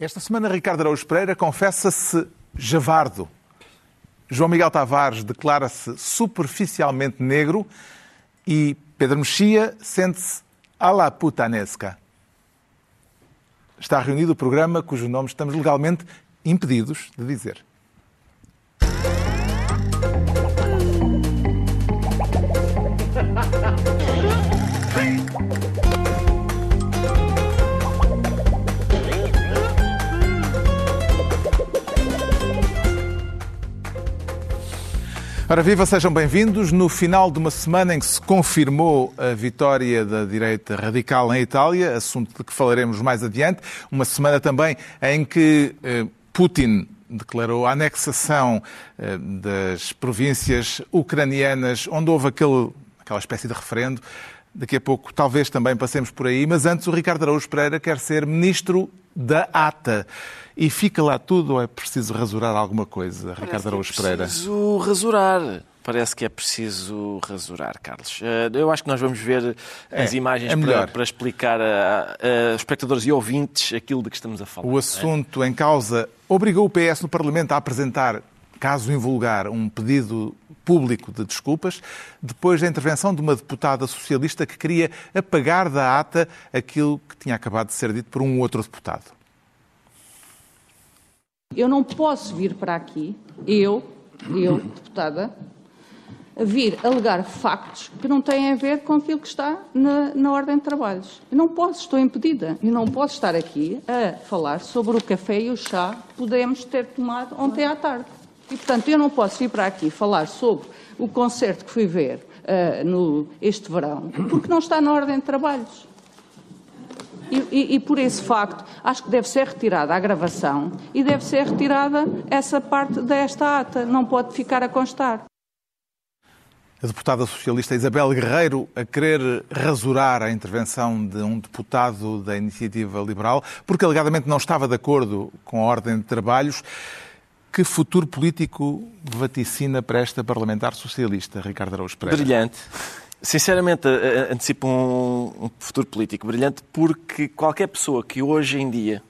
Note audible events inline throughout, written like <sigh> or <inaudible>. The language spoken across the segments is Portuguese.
Esta semana, Ricardo Araújo Pereira confessa-se javardo. João Miguel Tavares declara-se superficialmente negro e Pedro Mexia sente-se à la putanesca. Está reunido o programa cujo nome estamos legalmente impedidos de dizer. Ora viva, sejam bem-vindos. No final de uma semana em que se confirmou a vitória da direita radical em Itália, assunto de que falaremos mais adiante, uma semana também em que eh, Putin declarou a anexação eh, das províncias ucranianas, onde houve aquele, aquela espécie de referendo. Daqui a pouco talvez também passemos por aí, mas antes o Ricardo Araújo Pereira quer ser ministro da ATA. E fica lá tudo ou é preciso rasurar alguma coisa, Parece Ricardo Araújo que é Pereira? preciso rasurar. Parece que é preciso rasurar, Carlos. Eh, Eu acho que nós vamos ver as É, imagens é para, melhor. para explicar a, a espectadores e ouvintes aquilo de que estamos a falar. O assunto em causa obrigou o PS no Parlamento a apresentar, caso invulgar, um pedido público de desculpas, depois da intervenção de uma deputada socialista que queria apagar da ata aquilo que tinha acabado de ser dito por um outro deputado. Eu não posso vir para aqui, eu, eu, deputada, a vir alegar factos que não têm a ver com aquilo que está na, na ordem de trabalhos. Eu não posso, estou impedida. E não posso estar aqui a falar sobre o café e o chá que podemos ter tomado ontem à tarde. E, portanto, eu não posso vir para aqui falar sobre o concerto que fui ver ah, no, este verão, porque não está na ordem de trabalhos. E, e- e por esse facto, acho que deve ser retirada a gravação e deve ser retirada essa parte desta ata. Não pode ficar a constar. A deputada socialista Isabel Guerreiro a querer rasurar a intervenção de um deputado da Iniciativa Liberal, porque alegadamente não estava de acordo com a ordem de trabalhos. Que futuro político vaticina para esta parlamentar socialista, Ricardo Araújo Pereira? Brilhante. Sinceramente, antecipo um, um futuro político brilhante porque qualquer pessoa que hoje em dia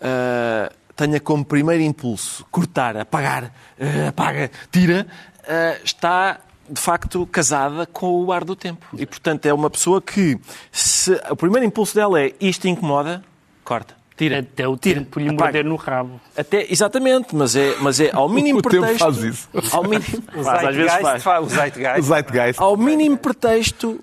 ah, tenha como primeiro impulso cortar, apagar, ah, apaga, tira, ah, está de facto casada com o ar do tempo. E portanto é uma pessoa que se o primeiro impulso dela é isto incomoda, corta. Tira. Até o Tira. tempo lhe Apaga. morder no rabo. Até, exatamente, mas é, mas é ao <laughs> mínimo O tempo pretexto. faz isso. Ao mínimo, <laughs> faz, às vezes faz. faz. O Zeitgeist. Zeitgeist. Ao mínimo pretexto,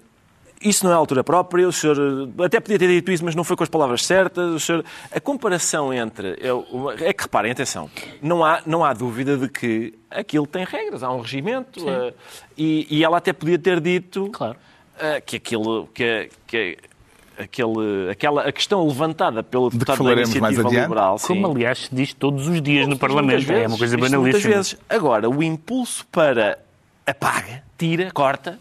isso não é a altura própria, o senhor até podia ter dito isso, mas não foi com as palavras certas. O senhor, a comparação entre. É, é que reparem, atenção, não há, não há dúvida de que aquilo tem regras, há um regimento, eh, e, e ela até podia ter dito Claro. eh, que aquilo. Que, que, aquele, aquela, a questão levantada pelo deputado da Iniciativa. Liberal. Como, sim. aliás, se diz todos os dias no Parlamento. vezes, é uma coisa isto Muitas banalíssima. vezes. Agora, o impulso para apaga, tira, corta,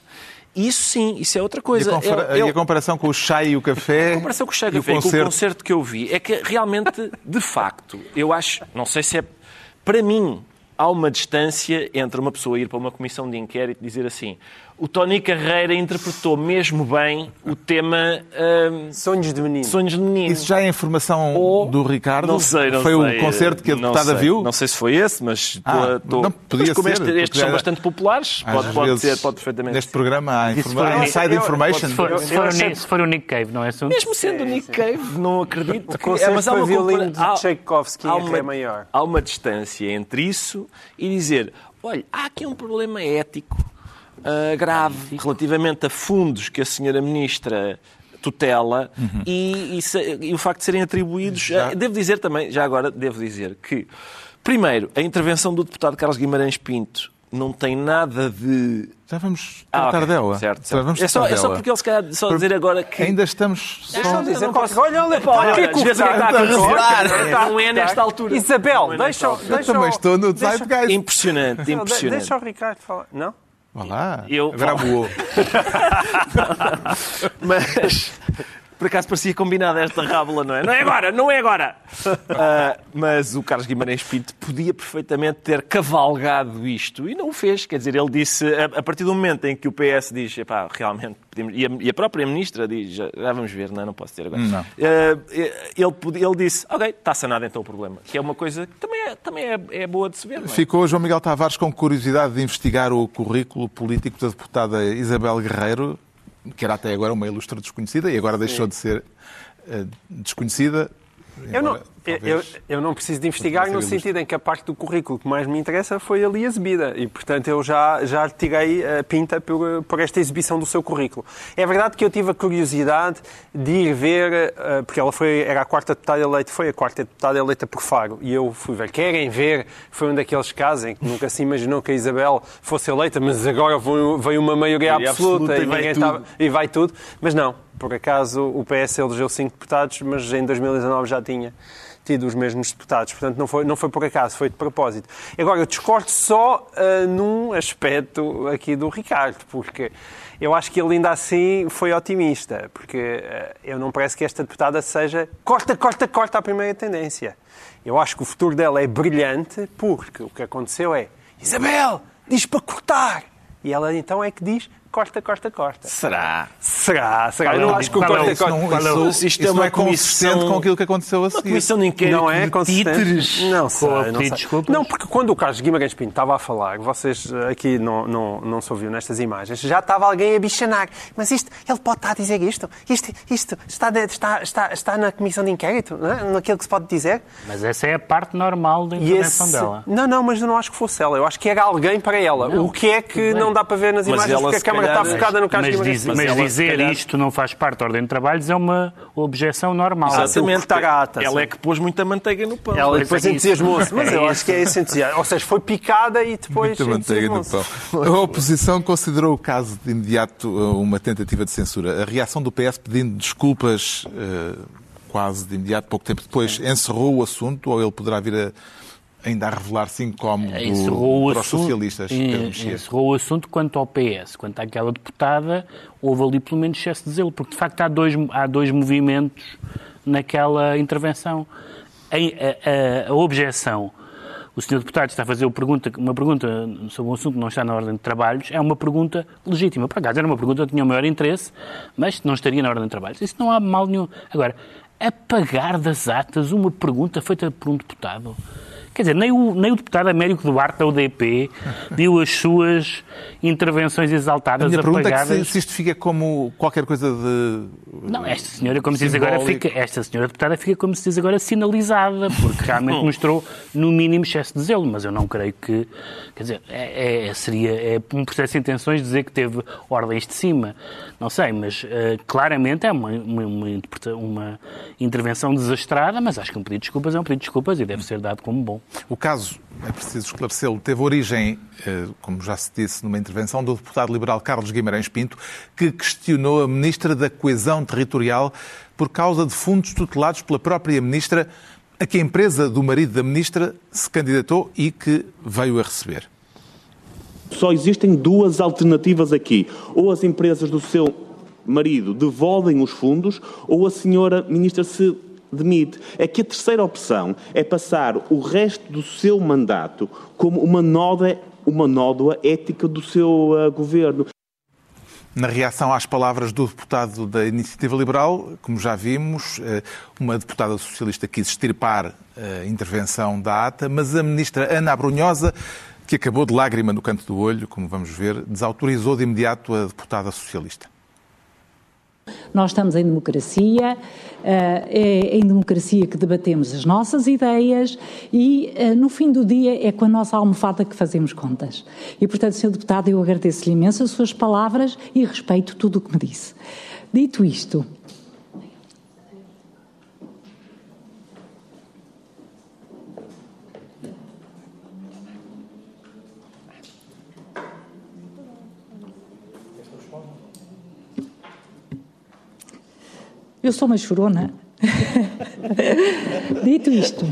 isso sim, isso é outra E coisa. a, confara- É- é- e a comparação com o chá e o café? a comparação com o Chega e o Café e com o concerto? concerto que eu vi é que realmente, de facto, eu acho, não sei se é. Para mim, há uma distância entre uma pessoa ir para uma comissão de inquérito e dizer assim: o Tony Carreira interpretou mesmo bem o tema hum, Sonhos de menino. Sonhos de Menino. Isso já é informação Ou- do Ricardo? Não sei, não Foi sei. o concerto que a deputada sei. viu? Não sei se foi esse, mas Ah, estou- não, podia mas como ser, este- estes são bastante populares, pode, pode ser, pode perfeitamente Neste programa há, informa- inside eu- information. Se for, Eu- se for o achei- Nick, se for o Nick Cave, não é assunto? Mesmo sendo o Nick Cave, não acredito. O que- concerto mas há uma violino de Tchaikovsky há é que é maior. Há uma distância entre isso e dizer, olha, há aqui um problema ético ah, grave relativamente a fundos que a senhora ministra tutela e, e se- e o facto de serem atribuídos. Já- ah, Devo dizer também, já agora, devo dizer que, primeiro, a intervenção do deputado Carlos Guimarães Pinto não tem nada de. Já vamos Ah, tratar ok. dela. Certo, Já certo. vamos É, só, é só dela. porque ele se calhar só dizer agora que. Ainda estamos só... Deixa eu dizer não posso- Olha, olha, olha, olha, que é que está a acontecer? Tá, Não é nesta altura. Isabel, deixa, Eu também estou no deixa- Zeitgeist. Impressionante, impressionante. Deixa o Ricardo falar. Não? Vá lá. Eu- Agora voou. <laughs> Mas Por acaso parecia combinada esta rábula, não é? Não é agora, não é agora! <laughs> Ah, mas o Carlos Guimarães Pinto podia perfeitamente ter cavalgado isto e não o fez. Quer dizer, ele disse, a, a partir do momento em que o PS diz, epá, realmente, podemos... e, a, e a própria Ministra diz, já, já vamos ver, não, é? não posso ter agora. Não. Ah, ele, podia- ele disse, ok, está sanado então o problema. Que é uma coisa que também é, também é, é boa de se ver, é? Ficou João Miguel Tavares com curiosidade de investigar o currículo político da deputada Isabel Guerreiro, que era até agora uma ilustre desconhecida e agora deixou de ser eh, desconhecida. Eu não, talvez, eu- eu não preciso de investigar no sentido em que a parte do currículo que mais me interessa foi ali a exibida e, portanto, eu já, já tirei a pinta por, por esta exibição do seu currículo. É verdade que eu tive a curiosidade de ir ver, eh, porque ela foi, era a quarta deputada eleita, foi a quarta deputada eleita por Faro, e eu fui ver. Querem ver? Foi um daqueles casos em que nunca se imaginou que a Isabel fosse eleita, mas agora veio uma maioria absoluta, absoluta e e, vai estava- e vai tudo. Mas não, por acaso o PS elegeu cinco deputados, mas em 2019 já tinha tido os mesmos deputados. Portanto, não foi, não foi por acaso, foi de propósito. Agora, eu discordo só ah, num aspecto aqui do Ricardo, porque eu acho que ele ainda assim foi otimista, porque ah, eu não parece que esta deputada seja corta, corta, corta a primeira tendência. Eu acho que o futuro dela é brilhante, porque o que aconteceu é Isabel, diz para cortar. E ela então é que diz corta, corta, corta. Será? Será? Será? Eu é não acho que o é o- corta, Isso não, corta... isso, Isto isso é não uma é consistente comissão- com aquilo que aconteceu a Uma seguir. comissão de inquérito Não é de consistente? títeres. Não sei, não sei. de desculpas? Não, porque quando o Carlos Guimarães Pinto estava a falar, vocês eh, aqui não, não, não se ouviu nestas imagens, já estava alguém a bichanar. Mas isto, ele pode estar a dizer isto? Isto, isto está, de- está, está, está na comissão de inquérito? Não é? Naquilo que se pode dizer? Mas essa é a parte normal da intervenção esse- dela. Não, não, mas eu não acho que fosse ela. Eu acho que era alguém para ela. Não, o que é que não dá para ver nas Mas imagens porque a câmara está focada no Carlos Mas, Guimarães mas se dizer calhar- isto não faz parte da ordem de trabalhos é uma objeção normal. Exatamente. cortar a ata, Ela sim. é que pôs muita manteiga no pão. Ela Pois depois é isso. entusiasmou-se. Mas É eu acho que é esse entusiasmo. Ou seja, foi picada e depois Muita manteiga no pão. A oposição considerou o caso de imediato uh, uma tentativa de censura. A reação do PS pedindo desculpas uh, quase de imediato, pouco tempo depois, encerrou o assunto ou ele poderá vir a, ainda a revelar-se incómodo encerrou o para os socialistas? Mexia? encerrou o assunto quanto ao PS. Quanto àquela deputada, houve ali pelo menos excesso de zelo, porque de facto há dois, há dois movimentos naquela intervenção. A, a- a objeção, o senhor deputado está a fazer uma pergunta, uma pergunta sobre um assunto que não está na ordem de trabalhos, é uma pergunta legítima. Por acaso era uma pergunta que tinha o maior interesse, mas não estaria na ordem de trabalhos. Isso não há mal nenhum. Agora, apagar das atas uma pergunta feita por um deputado. Quer dizer, nem o, nem o deputado Américo Duarte da UDP viu as suas intervenções A exaltadas minha pergunta é que apagadas. se, se isto fica como qualquer coisa de. Não, esta senhora, como se diz agora, fica, esta senhora deputada fica, como se diz agora, sinalizada, porque realmente mostrou, no mínimo, excesso de zelo, mas eu não creio que, quer dizer, é, é- seria é um processo de intenções dizer que teve ordens de cima, não sei, mas eh, claramente é uma, uma, uma uma intervenção desastrada, mas acho que um pedido de desculpas é um pedido de desculpas e deve ser dado como bom. O caso, é preciso esclarecê-lo, teve origem, eh, como já se disse, numa intervenção do deputado liberal Carlos Guimarães Pinto, que questionou a Ministra da Coesão Territorial por causa de fundos tutelados pela própria Ministra, a que a empresa do marido da Ministra se candidatou e que veio a receber. Só existem duas alternativas aqui. Ou as empresas do seu marido devolvem os fundos, ou a senhora ministra se demite. É que a terceira opção é passar o resto do seu mandato como uma nódoa, uma nódoa ética do seu ah, governo. Na reação às palavras do deputado da Iniciativa Liberal, como já vimos, eh, uma deputada socialista quis extirpar a intervenção da ATA, mas a ministra Ana Abrunhosa, que acabou de lágrima no canto do olho, como vamos ver, desautorizou de imediato a deputada socialista. Nós estamos em democracia, eh, é em democracia que debatemos as nossas ideias e, eh, no fim do dia, é com a nossa almofada que fazemos contas. E, portanto, Sr. Deputado, eu agradeço-lhe imenso as suas palavras e respeito tudo o que me disse. Dito isto, eu sou uma chorona. <laughs> Dito isto,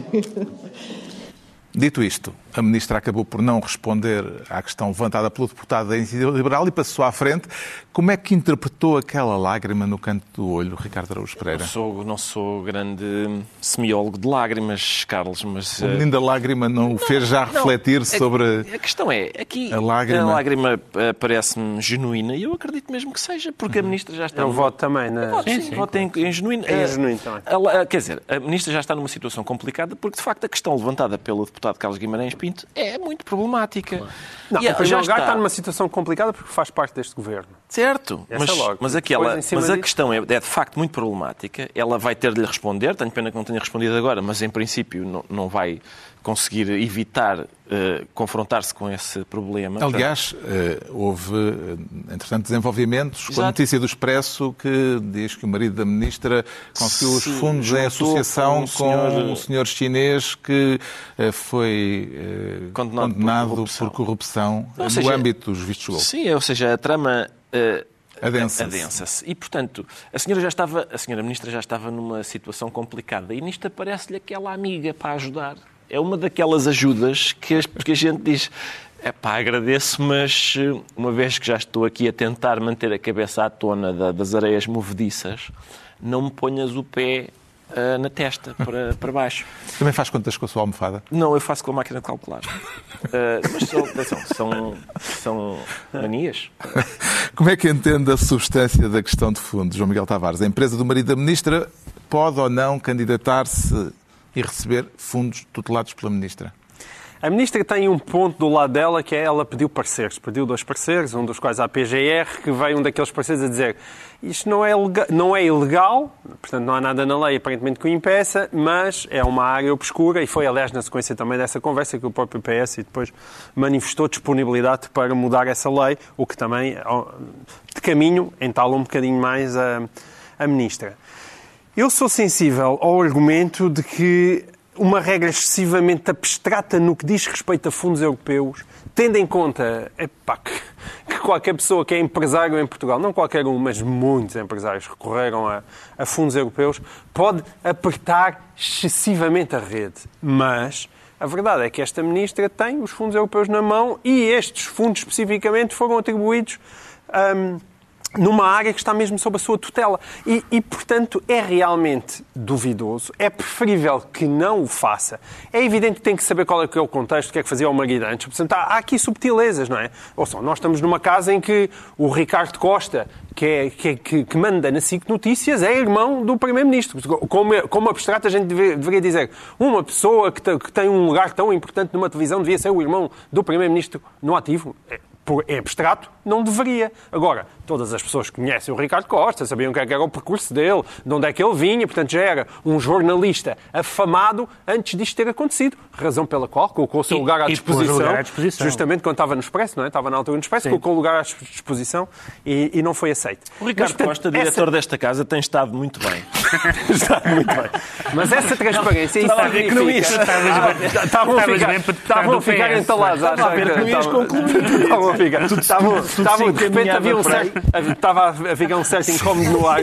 Dito isto, a ministra acabou por não responder à questão levantada pelo deputado da Iniciativa Liberal e passou à frente. Como é que interpretou aquela lágrima no canto do olho, Ricardo Araújo Pereira? Não sou, não sou grande semiólogo de lágrimas, Carlos, mas... O menino da lágrima não o fez já refletir não, sobre... A, a questão é, aqui a lágrima, a lágrima eh, parece-me genuína e eu acredito mesmo que seja, porque a ministra já está... Eu numa- voto também, né? Voto, sim, voto em, em genuíno. Em Eh, genuíno também. ela- quer dizer, a ministra já está numa situação complicada porque, de facto, a questão levantada pelo deputado Carlos Guimarães Pinto é muito problemática. Não, E ela primeiro lugar, está- está numa situação complicada porque faz parte deste governo. Certo, Essa mas, é logo. mas, aquela, mas a disso- questão é, é de facto muito problemática. Ela vai ter de lhe responder. Tenho pena que não tenha respondido agora, mas em princípio não, não vai conseguir evitar eh, confrontar-se com esse problema. Aliás, eh, houve, eh, entretanto, desenvolvimentos com a Exato. notícia do Expresso que diz que o marido da ministra conseguiu os fundos em associação com com um senhor- um senhor chinês que eh, foi eh, Condenado por condenado corrupção. por corrupção Ou no seja, âmbito dos vistos gold. Sim, ou seja, a trama Adensa-se. adensa-se. E, portanto, a senhora já estava, a senhora ministra já estava numa situação complicada e nisto aparece-lhe aquela amiga para ajudar. É uma daquelas ajudas que, que a gente diz, é pá, agradeço, mas eh, uma vez que já estou aqui a tentar manter a cabeça à tona da- das areias movediças, não me ponhas o pé ah, na testa para, <laughs> para baixo. Também faz contas com a sua almofada. Não, eu faço com a máquina de calcular. Ah, <laughs> mas são, atenção, são, são manias. Como é que entende a substância da questão de fundos, João Miguel Tavares? A empresa do marido da ministra pode ou não candidatar-se e receber fundos tutelados pela ministra? A ministra tem um ponto do lado dela que é ela pediu pareceres. Pediu dois pareceres, um dos quais a PGR, que veio um daqueles pareceres a dizer isto não é, não é ilegal, portanto não há nada na lei aparentemente que o impeça, mas é uma área obscura e foi, aliás, na sequência também dessa conversa que o próprio PS e depois manifestou disponibilidade para mudar essa lei, o que também, de caminho, entala um bocadinho mais a, a ministra. Eu sou sensível ao argumento de que uma regra excessivamente abstrata no que diz respeito a fundos europeus, tendo em conta epá, que, que qualquer pessoa que é empresário em Portugal, não qualquer um, mas muitos empresários recorreram a, a fundos europeus, pode apertar excessivamente a rede. Mas a verdade é que esta ministra tem os fundos europeus na mão e estes fundos especificamente foram atribuídos. hum, numa área que está mesmo sob a sua tutela. E, e, portanto, é realmente duvidoso. É preferível que não o faça. É evidente que tem que saber qual é, que é o contexto, o que é que fazia o marido antes. Portanto, há, há aqui subtilezas, não é? Ou seja, nós estamos numa casa em que o Ricardo Costa, que, é, que, é- que, que manda na SIC Notícias, é irmão do Primeiro-Ministro. Como, como abstrato, a gente deve- deveria dizer uma pessoa que, que tem um lugar tão importante numa televisão devia ser o irmão do Primeiro-Ministro no ativo. É, por é abstrato, não deveria. Agora, todas as pessoas que conhecem o Ricardo Costa sabiam o que é que era o percurso dele, de onde é que ele vinha, portanto já era um jornalista afamado antes disto ter acontecido, razão pela qual colocou o seu E- lugar à e disposição, lugar à disposição. justamente quando estava no Expresso, não é? Estava na altura no Expresso, Sim. colocou o lugar à disposição e, e não foi aceito. O Ricardo Mas, portanto, Costa, essa- diretor desta casa, tem estado muito bem. Está muito bem. Mas essa transparência isso Estava a ver significa... economias. Ah, Estavam a Estavas ficar, bem para estavam a ficar entalados. a Estava a ver que- economias estavam- concluídas. Estavam a ficar. Estavam, estavam, de se repente havia um encaminhava certo, estava a ficar um certo incómodo no ar.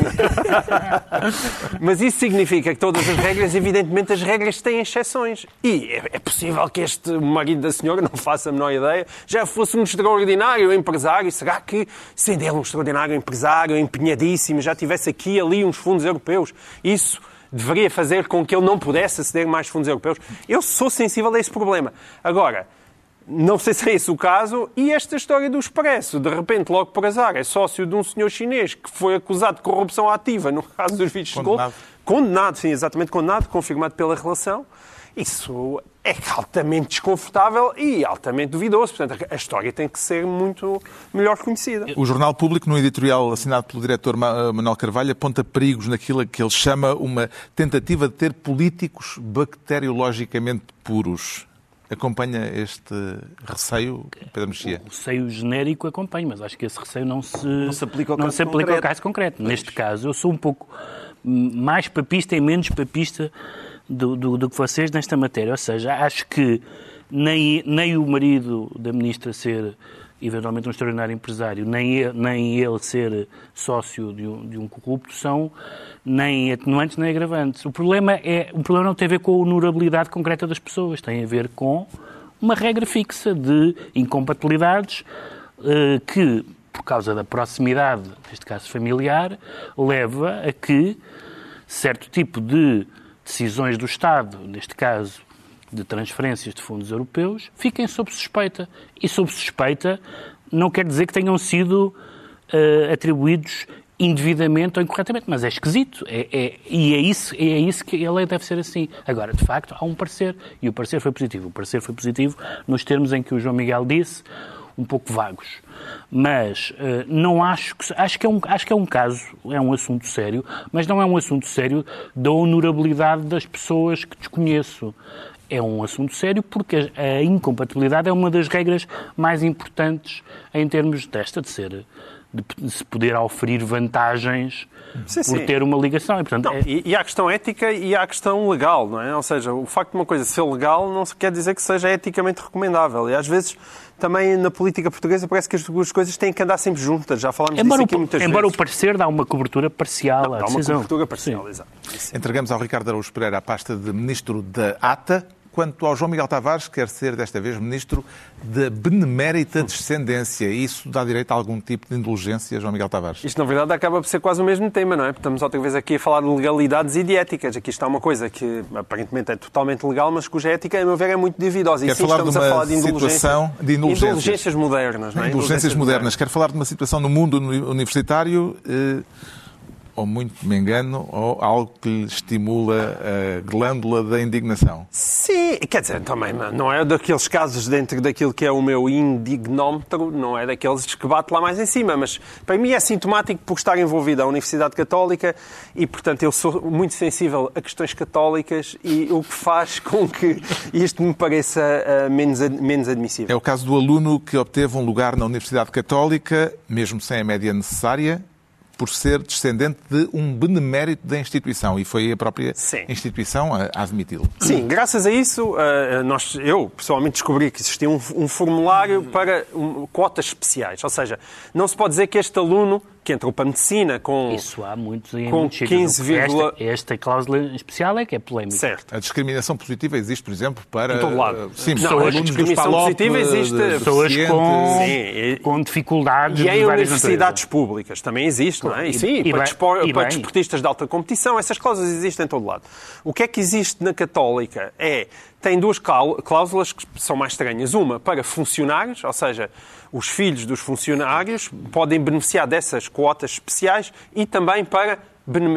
<laughs> Mas isso significa que todas as regras, evidentemente, as regras têm exceções. E é, é possível que este marido da senhora, não faça a menor ideia, já fosse um extraordinário empresário. Será que, sendo ele um extraordinário empresário, empenhadíssimo, já tivesse aqui e ali uns fundos europeus? Isso deveria fazer com que ele não pudesse aceder mais fundos europeus? Eu sou sensível a esse problema. Agora, não sei se é esse o caso. E esta história do Expresso, de repente, logo por azar, é sócio de um senhor chinês que foi acusado de corrupção ativa no caso dos vídeos de Gold. Condenado. Condenado, sim, exatamente condenado, confirmado pela relação. Isso é altamente desconfortável e altamente duvidoso. Portanto, a história tem que ser muito melhor conhecida. O Jornal Público, no editorial assinado pelo diretor Ma- Manuel Carvalho, aponta perigos naquilo que ele chama uma tentativa de ter políticos bacteriologicamente puros. Acompanha este receio, Pedro Mexia? O receio genérico acompanho, mas acho que esse receio não se, Não se aplica ao não caso se aplica ao concreto. caso concreto. Neste caso, eu sou um pouco mais papista e menos papista do, do, do que vocês nesta matéria. Ou seja, acho que nem, nem o marido da ministra ser eventualmente um extraordinário empresário, nem ele, nem ele ser sócio de um, de um corrupto são nem atenuantes nem agravantes. O problema, é, o problema não tem a ver com a honorabilidade concreta das pessoas, tem a ver com uma regra fixa de incompatibilidades eh, que, por causa da proximidade, neste caso familiar, leva a que certo tipo de decisões do Estado, neste caso de transferências de fundos europeus, fiquem sob suspeita. E sob suspeita não quer dizer que tenham sido uh, atribuídos indevidamente ou incorretamente, mas é esquisito. É, é, e é isso, é isso que a lei deve ser assim. Agora, de facto, há um parecer, e o parecer foi positivo. O parecer foi positivo nos termos em que o João Miguel disse, um pouco vagos. Mas uh, não acho que. Acho que, é um, acho que é um caso, é um assunto sério, mas não é um assunto sério da honorabilidade das pessoas que desconheço é um assunto sério porque a incompatibilidade é uma das regras mais importantes em termos desta de ser de se poder oferir vantagens sim, por sim. ter uma ligação. E, portanto, não, é... e, e há a questão ética e há a questão legal, não é? Ou seja, o facto de uma coisa ser legal não quer dizer que seja eticamente recomendável. E às vezes também na política portuguesa parece que as duas coisas têm que andar sempre juntas. Já falámos embora disso aqui muitas embora vezes. Embora o parecer dá uma cobertura parcial não, à dá decisão. uma cobertura parcial, Sim. exato. Entregamos ao Ricardo Araújo Pereira a pasta de Ministro da ATA. Quanto ao João Miguel Tavares, quer ser desta vez Ministro da Benemérita Descendência. Isso dá direito a algum tipo de indulgência, João Miguel Tavares? Isto, na verdade, acaba por ser quase o mesmo tema, não é? Estamos outra vez aqui a falar de legalidades e de éticas. Aqui está uma coisa que aparentemente é totalmente legal, mas cuja ética, a meu ver, é muito duvidosa. Quer e sim, falar estamos de uma a falar de, situação de indulgências. indulgências modernas, não é? Indulgências, indulgências modernas. modernas. Quer falar de uma situação no mundo universitário. Eh ou muito me engano, ou algo que lhe estimula a glândula da indignação. Sim, quer dizer, também não é daqueles casos dentro daquilo que é o meu indignómetro, não é daqueles que bate lá mais em cima, mas para mim é sintomático por estar envolvido a Universidade Católica e, portanto, eu sou muito sensível a questões católicas e o que faz com que isto me pareça uh, menos, menos admissível. É o caso do aluno que obteve um lugar na Universidade Católica, mesmo sem a média necessária, por ser descendente de um benemérito da instituição e foi a própria Sim. instituição a, admiti-lo. Sim, graças a isso, uh, nós, eu pessoalmente descobri que existia um, um formulário para um, cotas especiais. Ou seja, não se pode dizer que este aluno que entrou para a medicina com. Isso há muitos com 15, esta, esta cláusula especial é que é polémica. Certo. A discriminação positiva existe, por exemplo, para. Em todo lado. Sim, não, pessoas a discriminação positiva existe. Pessoas com, sim, com dificuldades. E em universidades públicas também existe, não é? E sim, e, para, bem, para desportistas de alta competição, essas cláusulas existem em todo lado. O que é que existe na Católica é. Tem duas cláusulas que são mais estranhas. Uma para funcionários, ou seja, os filhos dos funcionários podem beneficiar dessas quotas especiais e também para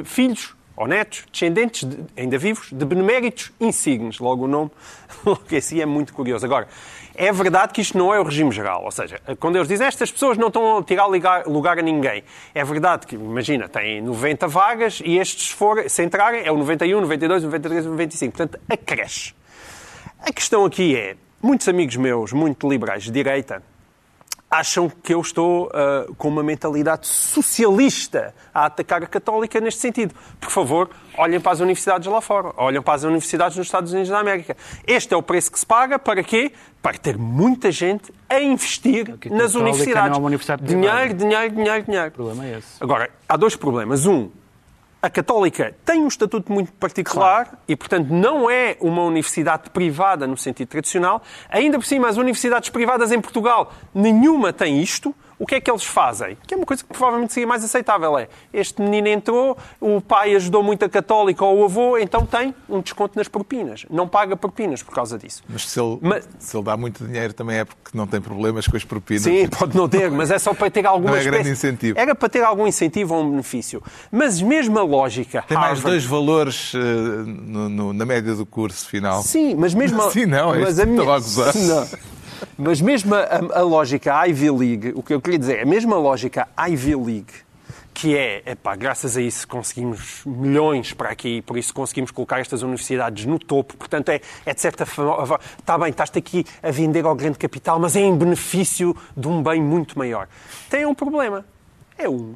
filhos ou netos, descendentes, de, ainda vivos, de beneméritos insignes. Logo o nome, <laughs> logo assim é muito curioso. Agora, é verdade que isto não é o regime geral. Ou seja, quando eles dizem estas pessoas não estão a tirar lugar a ninguém, é verdade que, imagina, têm 90 vagas e estes, for, se entrarem, é o 91, 92, 93, 95. Portanto, acresce. A questão aqui é, muitos amigos meus, muito liberais de direita, acham que eu estou uh, com uma mentalidade socialista a atacar a católica neste sentido. Por favor, olhem para as universidades lá fora, olhem para as universidades nos Estados Unidos da América. Este é o preço que se paga para quê? Para ter muita gente a investir é nas universidades. Universidade dinheiro, dinheiro, dinheiro, dinheiro. O problema é esse. Agora, há dois problemas. Um, a Católica tem um estatuto muito particular claro. e, portanto, não é uma universidade privada no sentido tradicional. Ainda por cima, as universidades privadas em Portugal, nenhuma tem isto o que é que eles fazem? Que é uma coisa que provavelmente seria mais aceitável. É, este menino entrou, o pai ajudou muito a católica ou o avô, então tem um desconto nas propinas. Não paga propinas por causa disso. Mas se ele, mas, se ele dá muito dinheiro também é porque não tem problemas com as propinas. Sim, pode não ter, mas é só para ter alguma não é espécie... grande incentivo. Era para ter algum incentivo ou um benefício. Mas mesmo a lógica... Tem mais dois valores uh, no, no, na média do curso final. Sim, mas mesmo... A... <laughs> Sim, não, é mas a minha... a gozar. Não. Mas mesmo a, a, lógica Ivy League, o que eu queria dizer, a mesma lógica Ivy League, que é, epá, graças a isso conseguimos milhões para aqui, por isso conseguimos colocar estas universidades no topo. Portanto, é, é de certa forma, está bem, estás aqui a vender ao grande capital, mas é em benefício de um bem muito maior. Tem um problema, é um.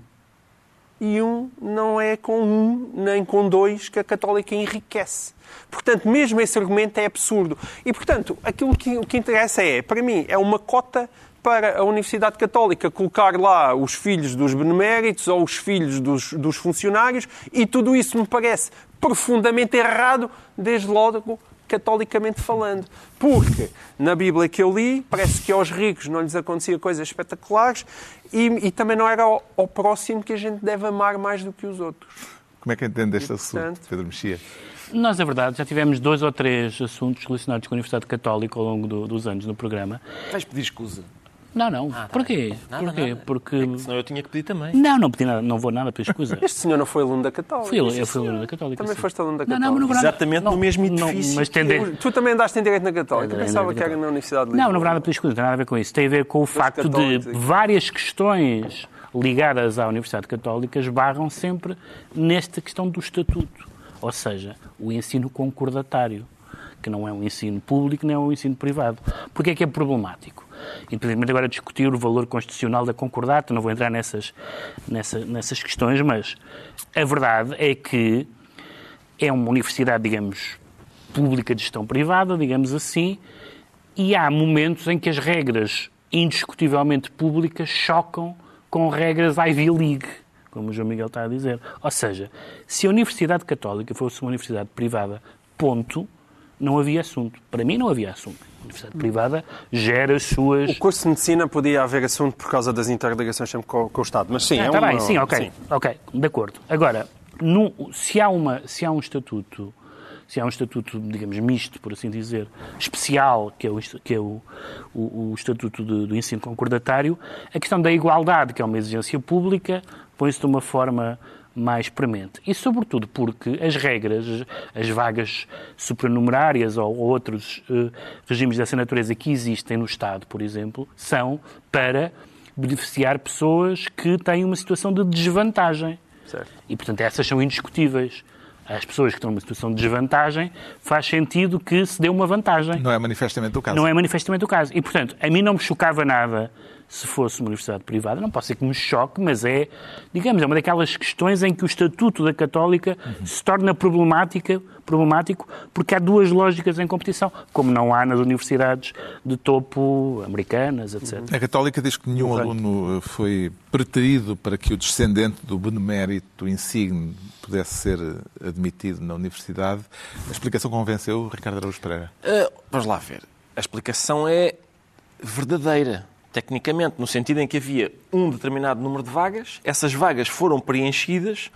E um não é com um nem com dois que a católica enriquece. Portanto, mesmo esse argumento é absurdo. E, portanto, aquilo que, o que interessa é, para mim, é uma cota para a Universidade Católica colocar lá os filhos dos beneméritos ou os filhos dos, dos funcionários e tudo isso me parece profundamente errado, desde logo catolicamente falando. Porque na Bíblia que eu li, parece que aos ricos não lhes acontecia coisas espetaculares e, e também não era ao, ao, próximo que a gente deve amar mais do que os outros. Como é que entende este assunto, portanto, Pedro Mexia? Nós, é verdade, já tivemos dois ou três assuntos relacionados com a Universidade Católica ao longo do, dos anos no programa. Vais pedir escusa? Não, não. Ah, tá Porquê? Nada, Porquê? Nada. Porque... É senão eu tinha que pedir também. Não, não pedi nada, não vou nada pedir escusa. Este senhor não foi aluno da Católica? Fui, eu fui aluno da Católica. Também sim. foste aluno da Católica? Não, não, não, Exatamente não, no mesmo não, edifício. mas tem de... Tu também andaste em Direito na Católica? É, Pensava que era na Universidade de Não, Lisboa. não há nada pedir escusa, não tem nada a ver com isso. Tem a ver com o facto de várias questões ligadas à Universidade Católica esbarram sempre nesta questão do estatuto. Ou seja, o ensino concordatário, que não é um ensino público nem é um ensino privado. Porquê é que é problemático? Independentemente agora discutir o valor constitucional da concordata, não vou entrar nessas, nessa, nessas questões, mas a verdade é que é uma universidade, digamos, pública de gestão privada, digamos assim, e há momentos em que as regras indiscutivelmente públicas chocam com regras Ivy League, como o João Miguel está a dizer. Ou seja, se a Universidade Católica fosse uma universidade privada, ponto, não havia assunto. Para mim não havia assunto. A Universidade privada gera as suas... O curso de Medicina podia haver assunto por causa das interligações sempre com, com o Estado, mas sim, Ah, é está uma... bem, sim, ok, sim. ok, de acordo. Agora, no- se, há uma, se há um estatuto, se há um estatuto, digamos, misto, por assim dizer, especial, que é o, que é o, o, o estatuto de- do ensino concordatário, a questão da igualdade, que é uma exigência pública, põe-se de uma forma mais premente. E, sobretudo, porque as regras, as vagas supranumerárias ou outros eh, regimes dessa natureza que existem no Estado, por exemplo, são para beneficiar pessoas que têm uma situação de desvantagem. Certo. E, portanto, essas são indiscutíveis. As pessoas que estão numa situação de desvantagem, faz sentido que se dê uma vantagem. Não é manifestamente o caso. Não é manifestamente o caso. E, portanto, a mim não me chocava nada se fosse uma universidade privada. Não pode ser que me choque, mas é, digamos, é uma daquelas questões em que o estatuto da Católica se torna problemática, problemático porque há duas lógicas em competição, como não há nas universidades de topo americanas, etc. A Católica diz que nenhum aluno eh, foi preterido para que o descendente do benemérito insigne pudesse ser eh, admitido na universidade. A explicação convenceu Ricardo Araújo Pereira. Ah, vamos lá ver. A explicação é verdadeira, tecnicamente, no sentido em que havia um determinado número de vagas, essas vagas foram preenchidas